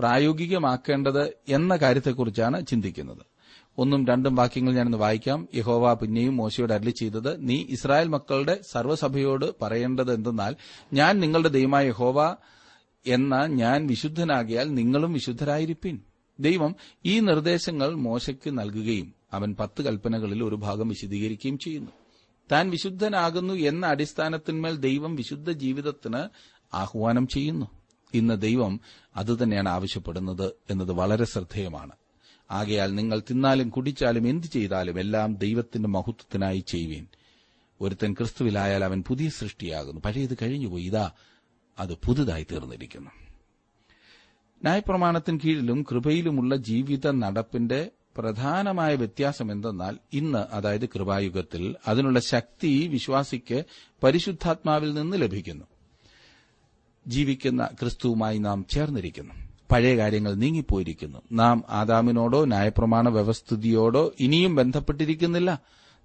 പ്രായോഗികമാക്കേണ്ടത് എന്ന കാര്യത്തെക്കുറിച്ചാണ് ചിന്തിക്കുന്നത്. ഒന്നും രണ്ടും വാക്യങ്ങൾ ഞാനൊന്ന് വായിക്കാം. യഹോവ പിന്നെയും മോശയോട് അരളി ചെയ്തത് നീ ഇസ്രായേൽ മക്കളുടെ സർവസഭയോട് പറയേണ്ടത് എന്തെന്നാൽ ഞാൻ നിങ്ങളുടെ ദൈവമായ യഹോവ എന്ന ഞാൻ വിശുദ്ധനാകിയാൽ നിങ്ങളും വിശുദ്ധരായിരിപ്പിൻ. ദൈവം ഈ നിർദ്ദേശങ്ങൾ മോശയ്ക്ക് നൽകുകയും അവൻ പത്ത് കൽപ്പനകളിൽ ഒരു ഭാഗം വിശദീകരിക്കുകയും ചെയ്യുന്നു. താൻ വിശുദ്ധനാകുന്നു എന്ന അടിസ്ഥാനത്തിന്മേൽ ദൈവം വിശുദ്ധ ജീവിതത്തിന് ആഹ്വാനം ചെയ്യുന്നു. ഇന്ന് ദൈവം അതുതന്നെയാണ് ആവശ്യപ്പെടുന്നത് എന്നത് വളരെ ശ്രദ്ധേയമാണ്. ആകയാൽ നിങ്ങൾ തിന്നാലും കുടിച്ചാലും എന്തു ചെയ്താലും എല്ലാം ദൈവത്തിന്റെ മഹത്വത്തിനായി ചെയ്യുവീൻ. ഒരുത്തൻ ക്രിസ്തുവിലായാൽ അവൻ പുതിയ സൃഷ്ടിയാകുന്നു. പഴയത് കഴിഞ്ഞുപോയി. ഇതാ അത് പുതുതായി തീർന്നിരിക്കുന്നു. ന്യായപ്രമാണത്തിന് കീഴിലും കൃപയിലുമുള്ള ജീവിത നടപ്പിന്റെ പ്രധാനമായ വ്യത്യാസം എന്തെന്നാൽ ഇന്ന് അതായത് കൃപായുഗത്തിൽ അതിനുള്ള ശക്തി വിശ്വാസിക്ക് പരിശുദ്ധാത്മാവിൽ നിന്ന് ലഭിക്കുന്നു. ജീവിക്കുന്ന ക്രിസ്തുവുമായി നാം ചേർന്നിരിക്കുന്നു. പഴയ കാര്യങ്ങൾ നീങ്ങിപ്പോയിരിക്കുന്നു. നാം ആദാമിനോടോ ന്യായപ്രമാണ വ്യവസ്ഥിതിയോടോ ഇനിയും ബന്ധപ്പെട്ടിരിക്കുന്നില്ല.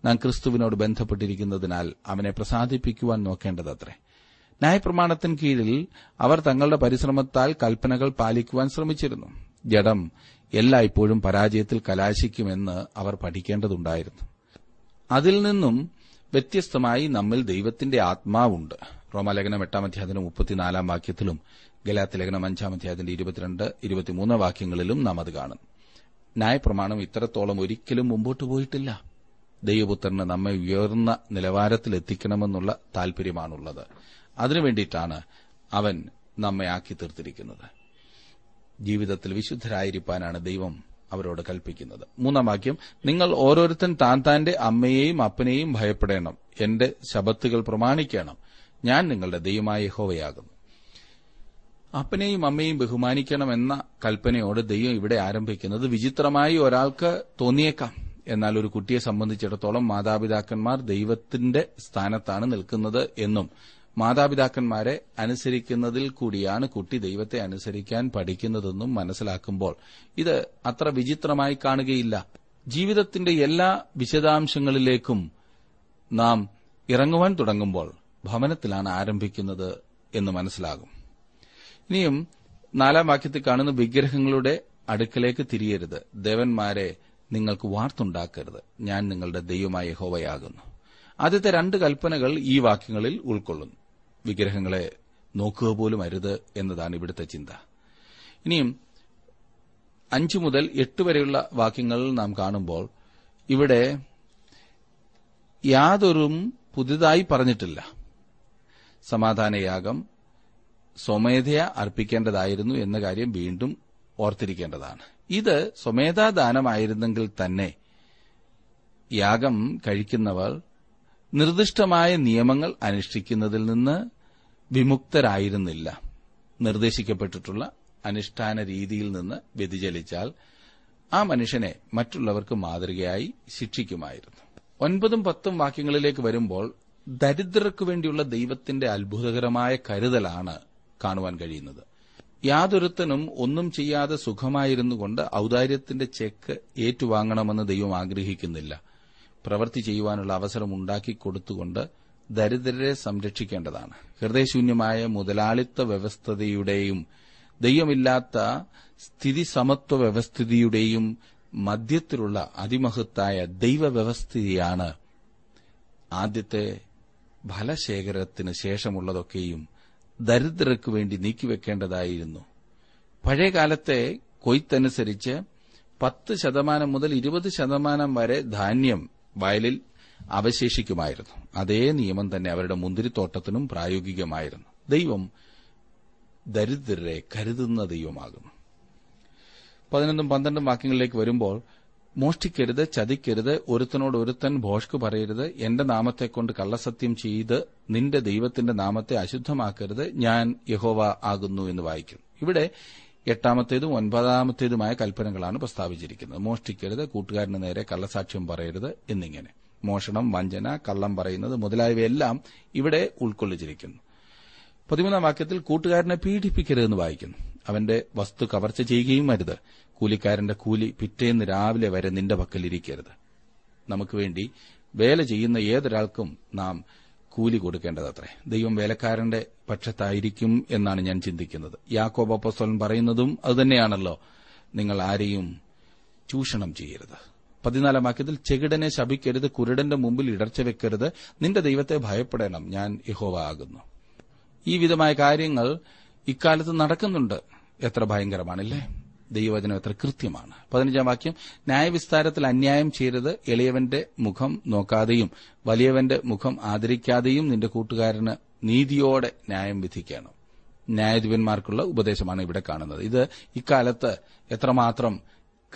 നാം ക്രിസ്തുവിനോട് ബന്ധപ്പെട്ടിരിക്കുന്നതിനാൽ അവനെ പ്രസാദിപ്പിക്കുവാൻ നോക്കേണ്ടതത്രേ. ന്യായപ്രമാണത്തിന് കീഴിൽ അവർ തങ്ങളുടെ പരിശ്രമത്താൽ കൽപ്പനകൾ പാലിക്കുവാൻ ശ്രമിച്ചിരുന്നു. ജഡം എല്ലായ്പ്പോഴും പരാജയത്തിൽ കലാശിക്കുമെന്ന് അവർ പഠിക്കേണ്ടതുണ്ടായിരുന്നു. അതിൽ നിന്നും വ്യത്യസ്തമായി നമ്മിൽ ദൈവത്തിന്റെ ആത്മാവുണ്ട്. റോമാലേഖനം എട്ടാം അധ്യായത്തിന് മുപ്പത്തിനാലാം വാക്യത്തിലും ഗലാത്ത് ലേഖനം അഞ്ചാം അധ്യായത്തിന്റെ ഇരുപത്തിരണ്ട് ഇരുപത്തിമൂന്ന് വാക്യങ്ങളിലും നാം അത് കാണും. ന്യായപ്രമാണം ഇത്രത്തോളം ഒരിക്കലും മുമ്പോട്ട് പോയിട്ടില്ല. ദൈവപുത്രന് നമ്മെ ഉയർന്ന നിലവാരത്തിൽ എത്തിക്കണമെന്നുള്ള താൽപര്യമാണുള്ളത്. അതിനുവേണ്ടിയിട്ടാണ് അവൻ നമ്മെ ആക്കി തീർത്തിരിക്കുന്നത്. ജീവിതത്തിൽ വിശുദ്ധരായിരിക്കാനാണ് ദൈവം അവരോട് കൽപ്പിക്കുന്നത്. മൂന്നാം വാക്യം നിങ്ങൾ ഓരോരുത്തൻ താൻ താന്റെ അമ്മയെയും അപ്പനെയും ഭയപ്പെടേണം. എന്റെ ശബത്തുകൾ പ്രമാണിക്കണം. ഞാൻ നിങ്ങളുടെ ദൈവമായ ഹോവയാകുന്നു അപ്പനെയും അമ്മയും ബഹുമാനിക്കണം എന്ന കൽപ്പനയോട് ദൈവം ഇവിടെ ആരംഭിക്കുന്നത് വിചിത്രമായി ഒരാൾക്ക് തോന്നിയേക്കാം. എന്നാൽ ഒരു കുട്ടിയെ സംബന്ധിച്ചിടത്തോളം മാതാപിതാക്കന്മാർ ദൈവത്തിന്റെ സ്ഥാനത്താണ് നിൽക്കുന്നത് എന്നും മാതാപിതാക്കന്മാരെ അനുസരിക്കുന്നതിൽ കൂടിയാണ് കുട്ടി ദൈവത്തെ അനുസരിക്കാൻ പഠിക്കുന്നതെന്നും മനസ്സിലാക്കുമ്പോൾ ഇത് അത്ര വിചിത്രമായി കാണുകയില്ല. ജീവിതത്തിന്റെ എല്ലാ വിശദാംശങ്ങളിലേക്കും നാം ഇറങ്ങുവാൻ തുടങ്ങുമ്പോൾ ഭവനത്തിലാണ് ആരംഭിക്കുന്നത് എന്ന് മനസ്സിലാകും. ഇനിയും നാലാം വാക്യത്തിൽ കാണുന്ന വിഗ്രഹങ്ങളുടെ അടുക്കലേക്ക് തിരിയരുത്. ദേവന്മാരെ നിങ്ങൾക്ക് വാർത്തുണ്ടാക്കരുത്. ഞാൻ നിങ്ങളുടെ ദൈവമായ ഹോവയാകുന്നു ആദ്യത്തെ രണ്ട് കൽപ്പനകൾ ഈ വാക്യങ്ങളിൽ ഉൾക്കൊള്ളുന്നു. വിഗ്രഹങ്ങളെ നോക്കുക പോലും അരുത് എന്നതാണ് ഇവിടുത്തെ ചിന്ത. ഇനിയും അഞ്ചു മുതൽ എട്ട് വരെയുള്ള വാക്യങ്ങൾ നാം കാണുമ്പോൾ ഇവിടെ യാതൊരും പുതുതായി പറഞ്ഞിട്ടില്ല. സമാധാനയാഗം സ്വമേധയ അർപ്പിക്കേണ്ടതായിരുന്നു എന്ന കാര്യം വീണ്ടും ഓർത്തിരിക്കേണ്ടതാണ്. ഇത് സ്വമേധാദാനമായിരുന്നെങ്കിൽ തന്നെ യാഗം കഴിക്കുന്നവർ നിർദ്ദിഷ്ടമായ നിയമങ്ങൾ അനുഷ്ഠിക്കുന്നതിൽ നിന്ന് വിമുക്തരായിരുന്നില്ല. നിർദ്ദേശിക്കപ്പെട്ടിട്ടുള്ള അനുഷ്ഠാന രീതിയിൽ നിന്ന് വ്യതിചലിച്ചാൽ ആ മനുഷ്യനെ മറ്റുള്ളവർക്ക് മാതൃകയായി ശിക്ഷിക്കുമായിരുന്നു. ഒൻപതും പത്തും വാക്യങ്ങളിലേക്ക് വരുമ്പോൾ ദരിദ്രർക്കു വേണ്ടിയുള്ള ദൈവത്തിന്റെ അത്ഭുതകരമായ കരുതലാണ് കാണുവാൻ കഴിയുന്നത്. യാതൊരുത്തനും ഒന്നും ചെയ്യാതെ സുഖമായിരുന്നുകൊണ്ട് ഔദാര്യത്തിന്റെ ചെക്ക് ഏറ്റുവാങ്ങണമെന്ന് ദൈവം ആഗ്രഹിക്കുന്നില്ല. പ്രവൃത്തി ചെയ്യുവാനുള്ള അവസരം ഉണ്ടാക്കി കൊടുത്തുകൊണ്ട് ദരിദ്രരെ സംരക്ഷിക്കേണ്ടതാണ്. ഹൃദയശൂന്യമായ മുതലാളിത്ത വ്യവസ്ഥതയുടെയും ദൈവമില്ലാത്ത സ്ഥിതിസമത്വ വ്യവസ്ഥിതിയുടെയും മധ്യത്തിലുള്ള അതിമഹത്തായ ദൈവവ്യവസ്ഥിതിയാണ് ആദ്യത്തെ ഫലശേഖരത്തിന് ശേഷമുള്ളതൊക്കെയും ദരിദ്രർക്ക് വേണ്ടി നീക്കിവെക്കേണ്ടതായിരുന്നു. പഴയകാലത്തെ കൊയ്ത്തനുസരിച്ച് പത്ത് ശതമാനം മുതൽ ഇരുപത് ശതമാനം വരെ ധാന്യം വയലിൽ അവശേഷിക്കുമായിരുന്നു. അതേ നിയമം തന്നെ അവരുടെ മുന്തിരിത്തോട്ടത്തിനും പ്രായോഗികമായിരുന്നു. ദൈവം ദരിദ്രരെ കരുതുന്ന ദൈവമാകുന്നു പതിനൊന്നും പന്ത്രണ്ടും വാക്യങ്ങളിലേക്ക് വരുമ്പോൾ മോഷ്ടിക്കരുത് ചതിക്കരുത് ഒരുത്തനോട് ഒരുത്തൻ ഭോഷ്ക് പറയരുത് എന്റെ നാമത്തെക്കൊണ്ട് കള്ളസത്യം ചെയ്ത് നിന്റെ ദൈവത്തിന്റെ നാമത്തെ അശുദ്ധമാക്കരുത് ഞാൻ യഹോവ ആകുന്നു എന്ന് വായിക്കും. ഇവിടെ എട്ടാമത്തേതും ഒൻപതാമത്തേതുമായ കൽപ്പനകളാണ് പ്രസ്താവിച്ചിരിക്കുന്നത്. മോഷ്ടിക്കരുത് കൂട്ടുകാരന് നേരെ കള്ളസാക്ഷ്യം പറയരുത് എന്നിങ്ങനെ. മോഷണം വഞ്ചന കള്ളം പറയുന്നത് മുതലായവയെല്ലാം ഇവിടെ ഉൾക്കൊള്ളിച്ചിരിക്കുന്നു. പതിമൂന്നാം വാക്യത്തിൽ കൂട്ടുകാരനെ പീഡിപ്പിക്കരുതെന്ന് വായിക്കുന്നു. അവന്റെ വസ്തു കവർച്ച ചെയ്യുകയും അരുത്. കൂലിക്കാരന്റെ കൂലി പിറ്റേന്ന് രാവിലെ വരെ നിന്റെ പക്കലിരിക്കരുത് നമുക്ക് വേണ്ടി വേല ചെയ്യുന്ന ഏതൊരാൾക്കും നാം കൂലി കൊടുക്കേണ്ടതത്രേ. ദൈവം വേലക്കാരന്റെ പക്ഷത്തായിരിക്കും എന്നാണ് ഞാൻ ചിന്തിക്കുന്നത്. യാക്കോബ് അപ്പോസ്തലൻ പറയുന്നതും അതുതന്നെയാണല്ലോ. നിങ്ങൾ ആരെയും ചൂഷണം ചെയ്യരുത്. പതിനാലാം വാക്യത്തിൽ ചെകിടനെ ശപിക്കരുത് കുരുടന്റെ മുമ്പിൽ ഇടർച്ച വെക്കരുത്. നിന്റെ ദൈവത്തെ ഭയപ്പെടണം. ഞാൻ യഹോവ ആകുന്നു. ഈ വിധമായ കാര്യങ്ങൾ ഇക്കാലത്ത് നടക്കുന്നുണ്ട്. എത്ര ഭയങ്കരമാണല്ലേ? ദൈവവചനം എത്ര കൃത്യമാണ്. പതിനഞ്ചാം വാക്യം ന്യായവിസ്താരത്തിൽ അന്യായം ചെയ്യരുത് എളിയവന്റെ മുഖം നോക്കാതെയും വലിയവന്റെ മുഖം ആദരിക്കാതെയും നിന്റെ കൂട്ടുകാരന് നീതിയോടെ ന്യായം വിധിക്കണം. ന്യായാധിപന്മാർക്കുള്ള ഉപദേശമാണ് ഇവിടെ കാണുന്നത്. ഇത് ഇക്കാലത്ത് എത്രമാത്രം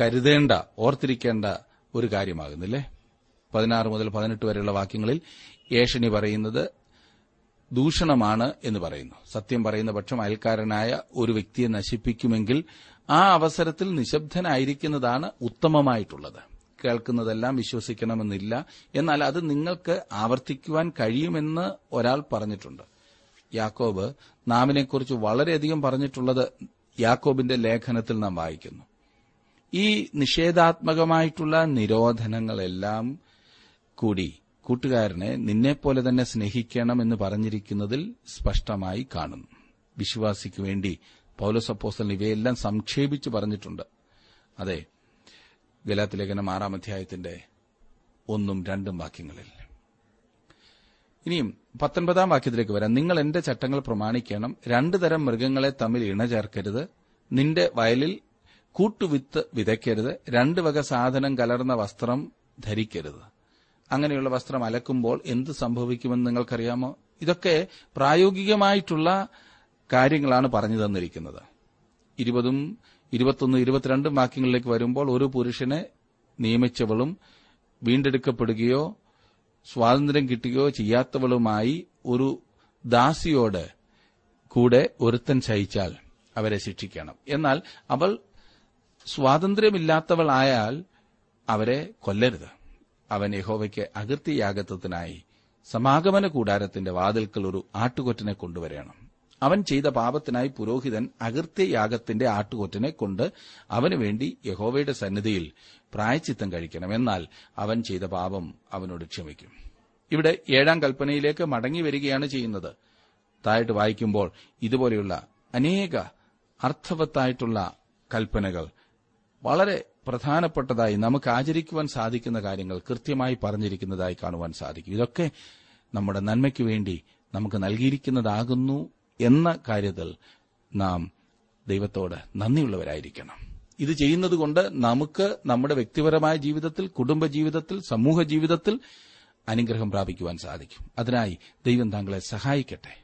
കരുതേണ്ട ഓർത്തിരിക്കേണ്ട ഒരു കാര്യമാകുന്നില്ലേ? പതിനാറ് മുതൽ പതിനെട്ട് വരെയുള്ള വാക്യങ്ങളിൽ ഏഷണി പറയുന്നത് ദൂഷണമാണ് എന്ന് പറയുന്നു. സത്യം പറയുന്ന പക്ഷം അയൽക്കാരനായ ഒരു വ്യക്തിയെ നശിപ്പിക്കുമെങ്കിൽ ആ അവസരത്തിൽ നിശബ്ദനായിരിക്കുന്നതാണ് ഉത്തമമായിട്ടുള്ളത്. കേൾക്കുന്നതെല്ലാം വിശ്വസിക്കണമെന്നില്ല. എന്നാൽ അത് നിങ്ങൾക്ക് ആവർത്തിക്കുവാൻ കഴിയുമെന്ന് ഒരാൾ പറഞ്ഞിട്ടുണ്ട്. യാക്കോബ് നാമിനെക്കുറിച്ച് വളരെയധികം പറഞ്ഞിട്ടുള്ളത് യാക്കോബിന്റെ ലേഖനത്തിൽ നാം വായിക്കുന്നു. ഈ നിഷേധാത്മകമായിട്ടുള്ള നിരോധനങ്ങളെല്ലാം കൂടി കൂട്ടുകാരനെ നിന്നെപ്പോലെ തന്നെ സ്നേഹിക്കണം എന്ന് പറഞ്ഞിരിക്കുന്നതിൽ സ്പഷ്ടമായി കാണുന്നു. വിശ്വാസിക്ക് വേണ്ടി പൌലസപ്പോസ്റ്റൽ ഇവയെല്ലാം സംക്ഷേപിച്ച് പറഞ്ഞിട്ടുണ്ട്. അതെ ഗലാത്തിലേഖനം ആറാം അധ്യായത്തിന്റെ ഒന്നും രണ്ടും വാക്യങ്ങളിൽ. ഇനിയും പത്തൊൻപതാം വാക്യത്തിലേക്ക് വരാം. നിങ്ങൾ എന്റെ ചട്ടങ്ങൾ പ്രമാണിക്കണം. രണ്ടു തരം മൃഗങ്ങളെ തമ്മിൽ ഇണചേർക്കരുത് നിന്റെ വയലിൽ കൂട്ടുവിത്ത് വിതയ്ക്കരുത്. രണ്ടു വക സാധനം കലർന്ന വസ്ത്രം ധരിക്കരുത്. അങ്ങനെയുള്ള വസ്ത്രം അലക്കുമ്പോൾ എന്ത് സംഭവിക്കുമെന്ന് നിങ്ങൾക്കറിയാമോ? ഇതൊക്കെ പ്രായോഗികമായിട്ടുള്ള കാര്യങ്ങളാണ് പറഞ്ഞു തന്നിരിക്കുന്നത്. ഇരുപതും ഇരുപത്തൊന്ന് ഇരുപത്തിരണ്ടും വാക്യങ്ങളിലേക്ക് വരുമ്പോൾ ഒരു പുരുഷനെ നിയമിച്ചവളും വീണ്ടെടുക്കപ്പെടുകയോ സ്വാതന്ത്ര്യം കിട്ടുകയോ ചെയ്യാത്തവളുമായി ഒരു ദാസിയോട് കൂടെ ഒരുത്തൻ ശയിച്ചാൽ അവരെ ശിക്ഷിക്കണം. എന്നാൽ അവൾ സ്വാതന്ത്ര്യമില്ലാത്തവളായാൽ അവരെ കൊല്ലരുത്. അവൻ യഹോവയ്ക്ക് അകൃത്യയാഗത്വത്തിനായി സമാഗമന കൂടാരത്തിന്റെ വാതിൽക്കൽ ഒരു ആട്ടുകൊറ്റനെ കൊണ്ടുവരണം. അവൻ ചെയ്ത പാപത്തിനായി പുരോഹിതൻ അകൃത്യയാഗത്തിന്റെ ആട്ടുകൊറ്റനെ കൊണ്ട് അവനു വേണ്ടി യഹോവയുടെ സന്നിധിയിൽ പ്രായച്ചിത്തം കഴിക്കണം. എന്നാൽ അവൻ ചെയ്ത പാപം അവനോട് ക്ഷമിക്കും. ഇവിടെ ഏഴാം കൽപ്പനയിലേക്ക് മടങ്ങി വരികയാണ് ചെയ്യുന്നത്. താഴോട്ട് വായിക്കുമ്പോൾ ഇതുപോലെയുള്ള അനേക അർത്ഥവത്തായിട്ടുള്ള കൽപ്പനകൾ വളരെ പ്രധാനപ്പെട്ടതായി നമുക്ക് ആചരിക്കുവാൻ സാധിക്കുന്ന കാര്യങ്ങൾ കൃത്യമായി പറഞ്ഞിരിക്കുന്നതായി കാണുവാൻ സാധിക്കും. ഇതൊക്കെ നമ്മുടെ നന്മയ്ക്ക് വേണ്ടി നമുക്ക് നൽകിയിരിക്കുന്നതാകുന്നു എന്ന കാര്യത്തിൽ നാം ദൈവത്തോട് നന്ദിയുള്ളവരായിരിക്കണം. ഇത് ചെയ്യുന്നതുകൊണ്ട് നമുക്ക് നമ്മുടെ വ്യക്തിപരമായ ജീവിതത്തിൽ കുടുംബ ജീവിതത്തിൽ സമൂഹ ജീവിതത്തിൽ അനുഗ്രഹം പ്രാപിക്കുവാൻ സാധിക്കും. അതിനായി ദൈവം താങ്കളെ സഹായിക്കട്ടെ.